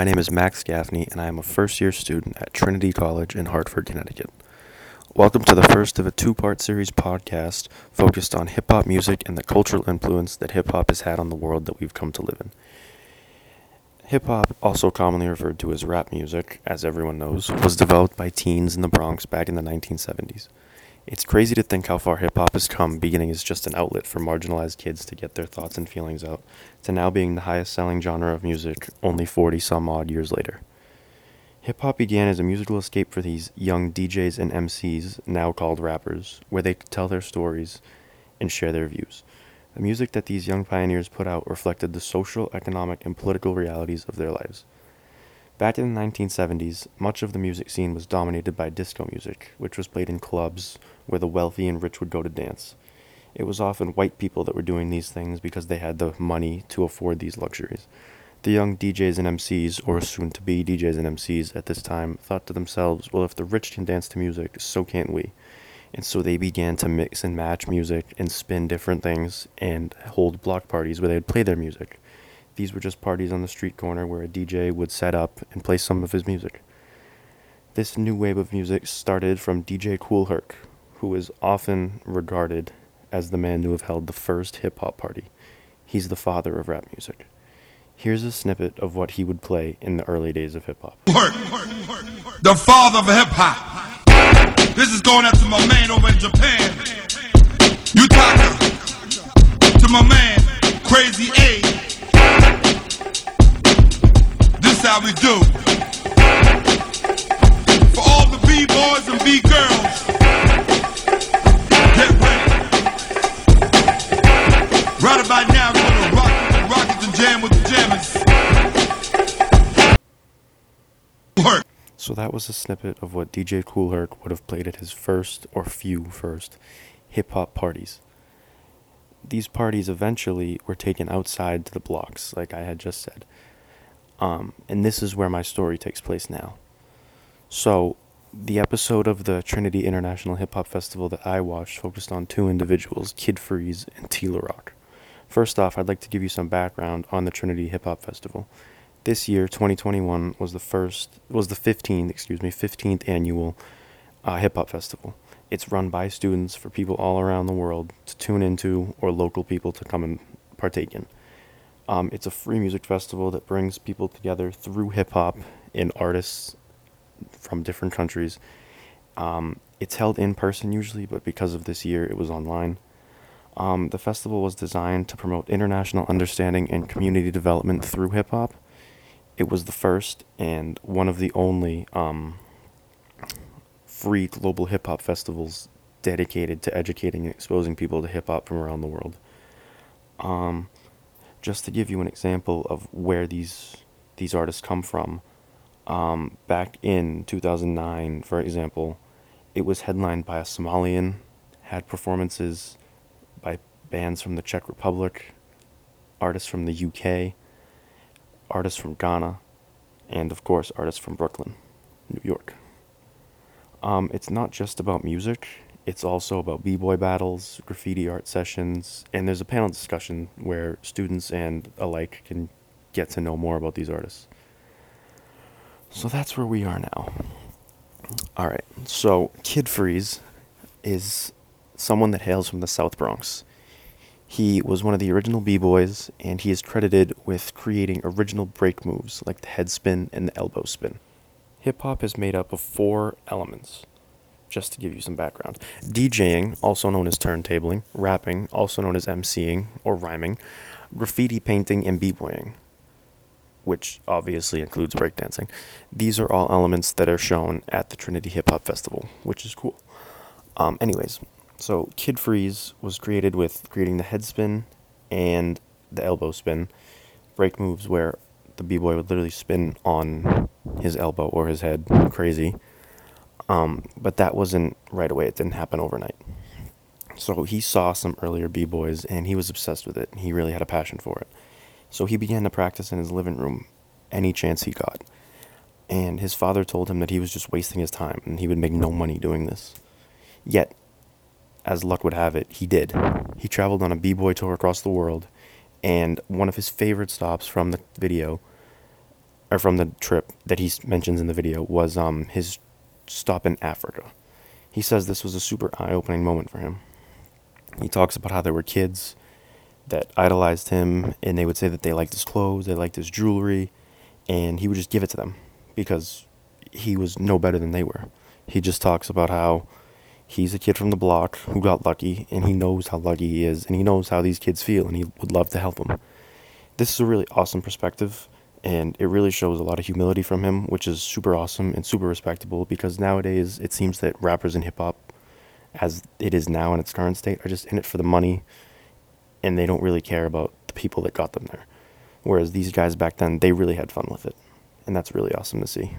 My name is Max Gaffney, and I am a first year student at Trinity College in Hartford, Connecticut. Welcome to the first of a two part series podcast focused on hip hop music and the cultural influence that hip hop has had on the world that we've come to live in. Hip hop, also commonly referred to as rap music, as everyone knows, was developed by teens in the Bronx back in the 1970s. It's crazy to think how far hip hop has come, beginning as just an outlet for marginalized kids to get their thoughts and feelings out, to now being the highest selling genre of music only 40 some odd years later. Hip hop began as a musical escape for these young DJs and MCs, now called rappers, where they could tell their stories and share their views. The music that these young pioneers put out reflected the social, economic, and political realities of their lives. Back in the 1970s, much of the music scene was dominated by disco music, which was played in clubs where the wealthy and rich would go to dance. It was often white people that were doing these things because they had the money to afford these luxuries. The young DJs and MCs, or soon to be DJs and MCs at this time, thought to themselves, well, if the rich can dance to music, so can't we. And so they began to mix and match music and spin different things and hold block parties where they would play their music. These were just parties on the street corner where a DJ would set up and play some of his music. This new wave of music started from DJ Kool Herc, who is often regarded as the man who have held the first hip hop party. He's the father of rap music. Here's a snippet of what he would play in the early days of hip hop. The father of hip hop. This is going out to my man over in Japan. Utaka. To my man, how we do. For all the B-boys and B-girls. Get ready. Right about now, we're gonna rock with the rockets and jam with the jammers. Work. So that was a snippet of what DJ Kool Herc would have played at his first or few first hip hop parties. These parties eventually were taken outside to the blocks, like I had just said. Um, and this is where my story takes place now. So, the episode of the Trinity International Hip Hop Festival that I watched focused on two individuals, Kid Freeze and T. La Rock. First off, I'd like to give you some background on the Trinity Hip Hop Festival. This year, 2021, was the first, was the 15th, excuse me, 15th annual uh, hip hop festival. It's run by students for people all around the world to tune into or local people to come and partake in. Um, it's a free music festival that brings people together through hip hop and artists from different countries. Um, it's held in person usually, but because of this year, it was online. Um, the festival was designed to promote international understanding and community development through hip hop. It was the first and one of the only um, free global hip hop festivals dedicated to educating and exposing people to hip hop from around the world. Um, just to give you an example of where these these artists come from, um, back in 2009, for example, it was headlined by a Somalian, had performances by bands from the Czech Republic, artists from the UK, artists from Ghana, and of course, artists from Brooklyn, New York. Um, it's not just about music, it's also about b-boy battles, graffiti art sessions, and there's a panel discussion where students and alike can get to know more about these artists. So that's where we are now. All right. So Kid Freeze is someone that hails from the South Bronx. He was one of the original b-boys and he is credited with creating original break moves like the head spin and the elbow spin. Hip hop is made up of four elements just to give you some background. DJing, also known as turntabling, rapping, also known as MCing or rhyming, graffiti painting, and b-boying, which obviously includes breakdancing. These are all elements that are shown at the Trinity Hip Hop Festival, which is cool. Um, anyways, so Kid Freeze was created with creating the head spin and the elbow spin, break moves where the b-boy would literally spin on his elbow or his head, crazy um, but that wasn't right away. It didn't happen overnight. So he saw some earlier b boys and he was obsessed with it. He really had a passion for it. So he began to practice in his living room any chance he got. And his father told him that he was just wasting his time and he would make no money doing this. Yet, as luck would have it, he did. He traveled on a b boy tour across the world, and one of his favorite stops from the video or from the trip that he mentions in the video was um his stop in Africa. He says this was a super eye-opening moment for him. He talks about how there were kids that idolized him and they would say that they liked his clothes, they liked his jewelry, and he would just give it to them because he was no better than they were. He just talks about how he's a kid from the block who got lucky and he knows how lucky he is and he knows how these kids feel and he would love to help them. This is a really awesome perspective and it really shows a lot of humility from him, which is super awesome and super respectable because nowadays it seems that rappers in hip hop as it is now in its current state are just in it for the money and they don't really care about the people that got them there. Whereas these guys back then, they really had fun with it. And that's really awesome to see.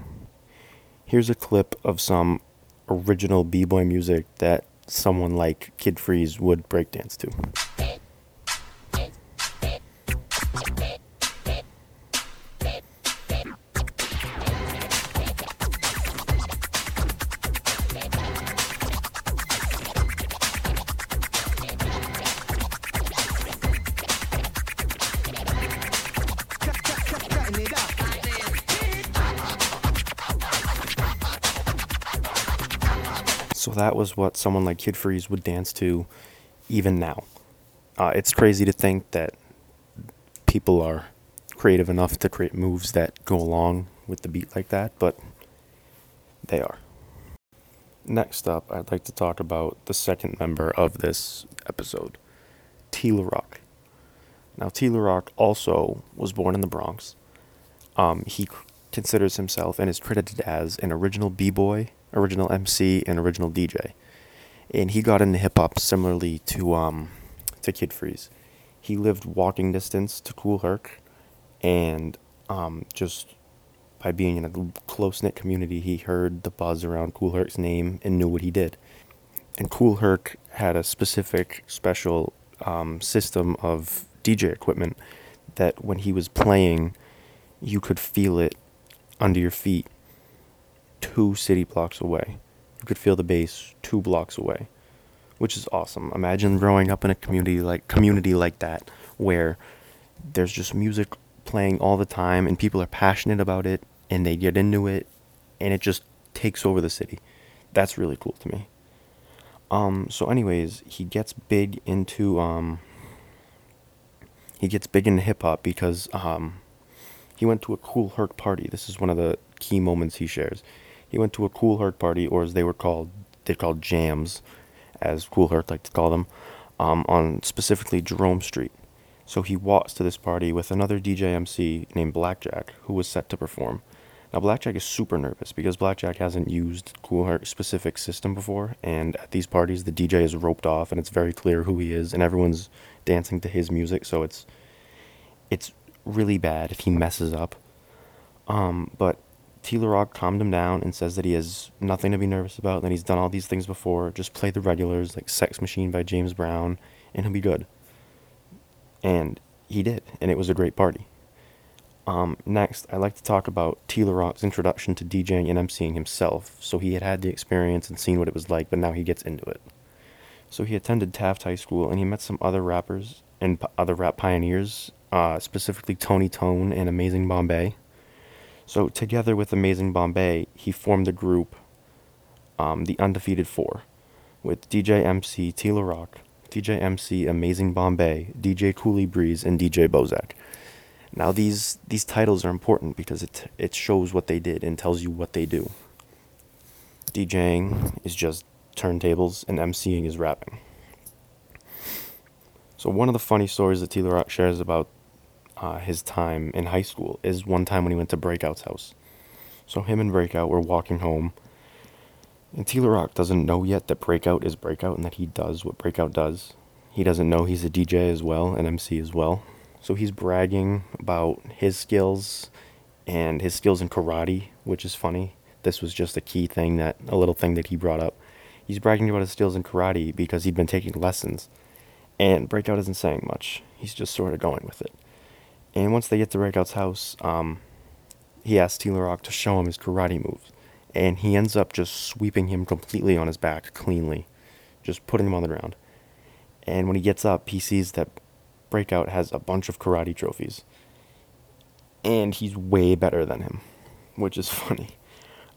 Here's a clip of some original b boy music that someone like Kid Freeze would breakdance to. So that was what someone like Kid Freeze would dance to even now. Uh, it's crazy to think that people are creative enough to create moves that go along with the beat like that, but they are. Next up, I'd like to talk about the second member of this episode, T. La Rock. Now, T. La Rock also was born in the Bronx. Um, he c- considers himself and is credited as an original b-boy, original MC, and original DJ. And he got into hip hop similarly to um, to Kid Freeze. He lived walking distance to Kool Herc, and um, just by being in a close knit community, he heard the buzz around Kool Herc's name and knew what he did. And Kool Herc had a specific, special um, system of DJ equipment that when he was playing, you could feel it under your feet two city blocks away. You could feel the bass two blocks away, which is awesome. Imagine growing up in a community like community like that where there's just music playing all the time and people are passionate about it and they get into it and it just takes over the city. That's really cool to me. Um so anyways, he gets big into um he gets big into hip hop because um he went to a Kool Herc party. This is one of the key moments he shares. He went to a Kool Herc party, or as they were called, they called jams, as Kool Herc liked to call them, um, on specifically Jerome Street. So he walks to this party with another DJ MC named Blackjack, who was set to perform. Now Blackjack is super nervous because Blackjack hasn't used Kool Herc's specific system before, and at these parties the DJ is roped off, and it's very clear who he is, and everyone's dancing to his music. So it's it's really bad if he messes up. Um, but T. Calmed him down and says that he has nothing to be nervous about, that he's done all these things before. Just play the regulars like Sex Machine by James Brown, and he'll be good. And he did, and it was a great party. Um, next, I'd like to talk about T. Rock's introduction to DJing and MCing himself. So he had had the experience and seen what it was like, but now he gets into it. So he attended Taft High School and he met some other rappers and p- other rap pioneers, uh, specifically Tony Tone and Amazing Bombay. So together with Amazing Bombay, he formed the group, um, the Undefeated Four, with DJ MC T. La Rock, DJ MC Amazing Bombay, DJ Cooley Breeze, and DJ Bozak. Now these these titles are important because it it shows what they did and tells you what they do. DJing is just turntables and MCing is rapping. So one of the funny stories that T. La Rock shares about uh, his time in high school is one time when he went to Breakout's house. So him and Breakout were walking home, and T. La Rock doesn't know yet that Breakout is Breakout and that he does what Breakout does. He doesn't know he's a DJ as well, an MC as well. So he's bragging about his skills and his skills in karate, which is funny. This was just a key thing that a little thing that he brought up. He's bragging about his skills in karate because he'd been taking lessons. And Breakout isn't saying much. He's just sort of going with it. And once they get to Breakout's house, um, he asks T. Rock to show him his karate moves. And he ends up just sweeping him completely on his back, cleanly, just putting him on the ground. And when he gets up, he sees that Breakout has a bunch of karate trophies. and he's way better than him, which is funny.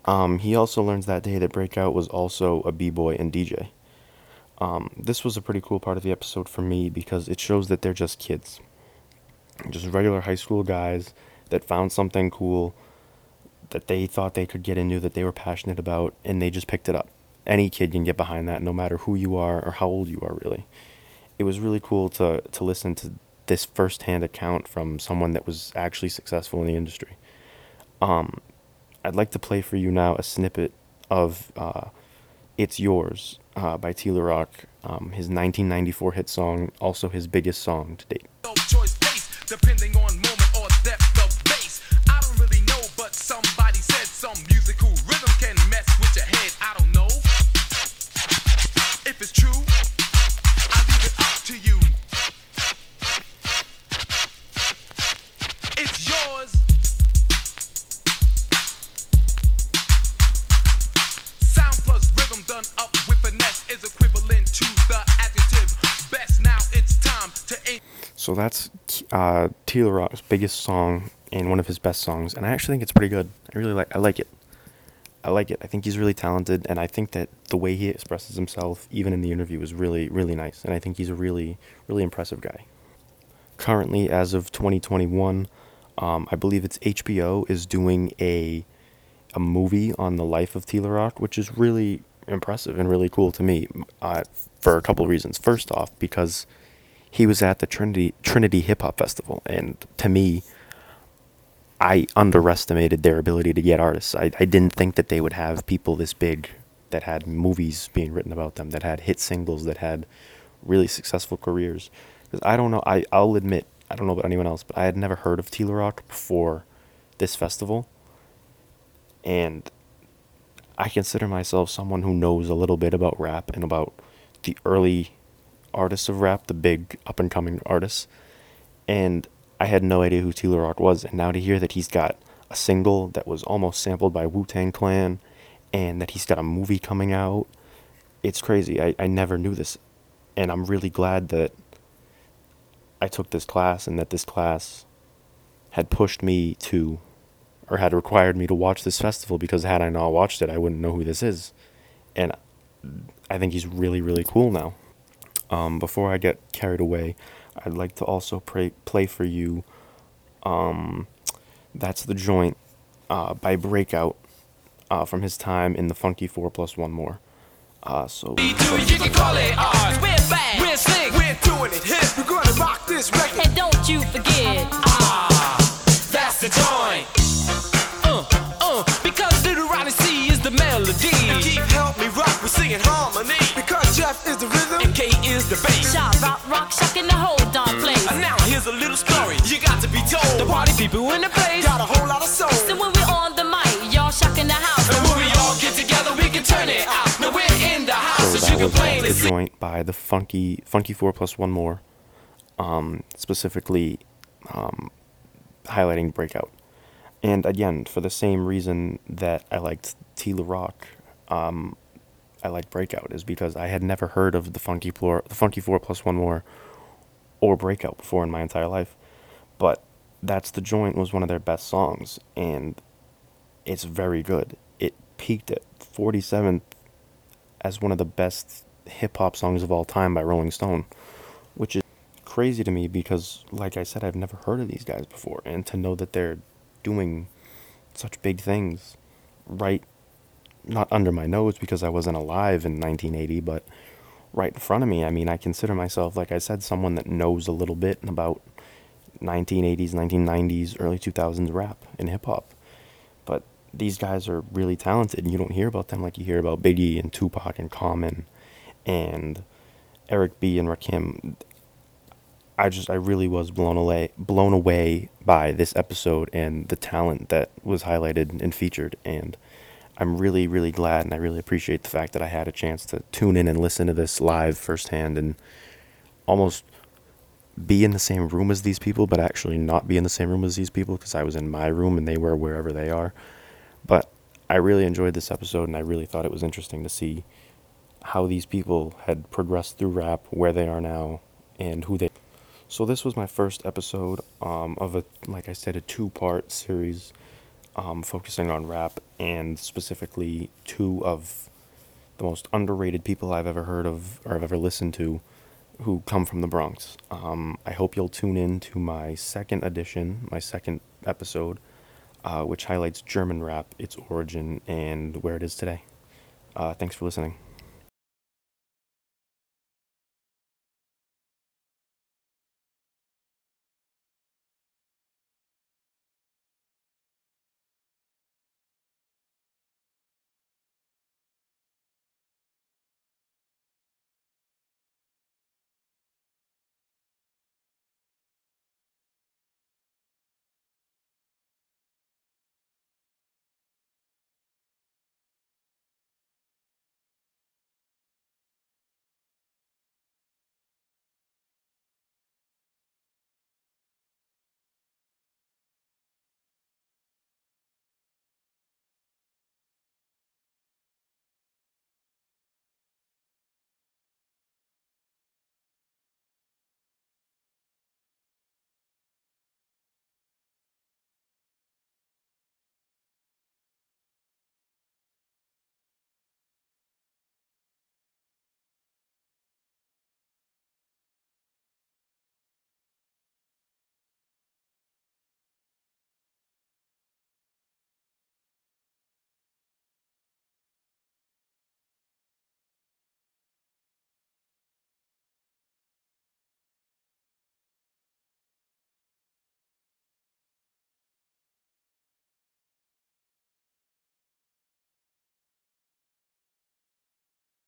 Um, he also learns that day that Breakout was also a b-boy and DJ. Um, this was a pretty cool part of the episode for me because it shows that they're just kids, just regular high school guys that found something cool that they thought they could get into that they were passionate about, and they just picked it up. Any kid can get behind that, no matter who you are or how old you are, really. It was really cool to to listen to this firsthand account from someone that was actually successful in the industry. Um, I'd like to play for you now a snippet of uh, "It's Yours" uh, by T La Rock, um, his 1994 hit song, also his biggest song to date. No depending on moment or depth of bass. I don't really know, but somebody said some musical rhythm can mess with your head. I don't know if it's true. I leave it up to you. It's yours. Sound plus rhythm done up with finesse is equivalent to the adjective best. Now it's time to. So that's uh, T La Rock's biggest song and one of his best songs, and I actually think it's pretty good. I really like. I like it. I like it. I think he's really talented, and I think that the way he expresses himself, even in the interview, is really, really nice. And I think he's a really, really impressive guy. Currently, as of 2021, um, I believe it's HBO is doing a a movie on the life of T La Rock, which is really impressive and really cool to me uh, for a couple of reasons. First off, because he was at the Trinity Trinity Hip Hop Festival, and to me, I underestimated their ability to get artists. I, I didn't think that they would have people this big that had movies being written about them, that had hit singles, that had really successful careers. Because I don't know, I, I'll admit, I don't know about anyone else, but I had never heard of T La Rock before this festival. And I consider myself someone who knows a little bit about rap and about the early artists of rap, the big up and coming artists. And I had no idea who T La Rock was. And now to hear that he's got a single that was almost sampled by Wu Tang Clan and that he's got a movie coming out, it's crazy. I, I never knew this. And I'm really glad that I took this class and that this class had pushed me to or had required me to watch this festival because had I not watched it, I wouldn't know who this is. And I think he's really, really cool now. Um, before I get carried away, I'd like to also pray, play for you. Um, that's the joint uh, by Breakout uh, from his time in the Funky Four Plus One More. Uh, so, You can call it ours. We're back. We're slick. We're doing it hip. We're gonna rock this record. And don't you forget, That's the joint. Uh, uh, because Little Rodney C is the melody. And Keith help me rock. We're singing harmony. People in the place got a whole lot of soul. So when we're on the mic, y'all shocking the house. And when we all get together, we can turn it out. Now we're in the house, so as that you can was uh, plainly the joint by the Funky Funky Four Plus One More, um, specifically um, highlighting Breakout. And again, for the same reason that I liked T La Rock, um, I like Breakout is because I had never heard of the Funky Four, the Funky Four Plus One More, or Breakout before in my entire life. But that's the joint was one of their best songs, and it's very good. It peaked at 47th as one of the best hip hop songs of all time by Rolling Stone, which is crazy to me because, like I said, I've never heard of these guys before, and to know that they're doing such big things right not under my nose because I wasn't alive in 1980, but right in front of me. I mean, I consider myself, like I said, someone that knows a little bit about 1980s, 1990s, early 2000s rap and hip hop. But these guys are really talented, and you don't hear about them like you hear about Biggie and Tupac and Common and Eric B. and Rakim. I just, I really was blown away, blown away by this episode and the talent that was highlighted and featured. And I'm really, really glad, and I really appreciate the fact that I had a chance to tune in and listen to this live firsthand and almost be in the same room as these people, but actually not be in the same room as these people because I was in my room and they were wherever they are. But I really enjoyed this episode, and I really thought it was interesting to see how these people had progressed through rap, where they are now, and who they. So this was my first episode um, of a, like I said, a two-part series um, focusing on rap and specifically two of the most underrated people I've ever heard of or I've ever listened to who come from the Bronx. Um, I hope you'll tune in to my second edition, my second episode, uh, which highlights German rap, its origin, and where it is today. Uh, thanks for listening.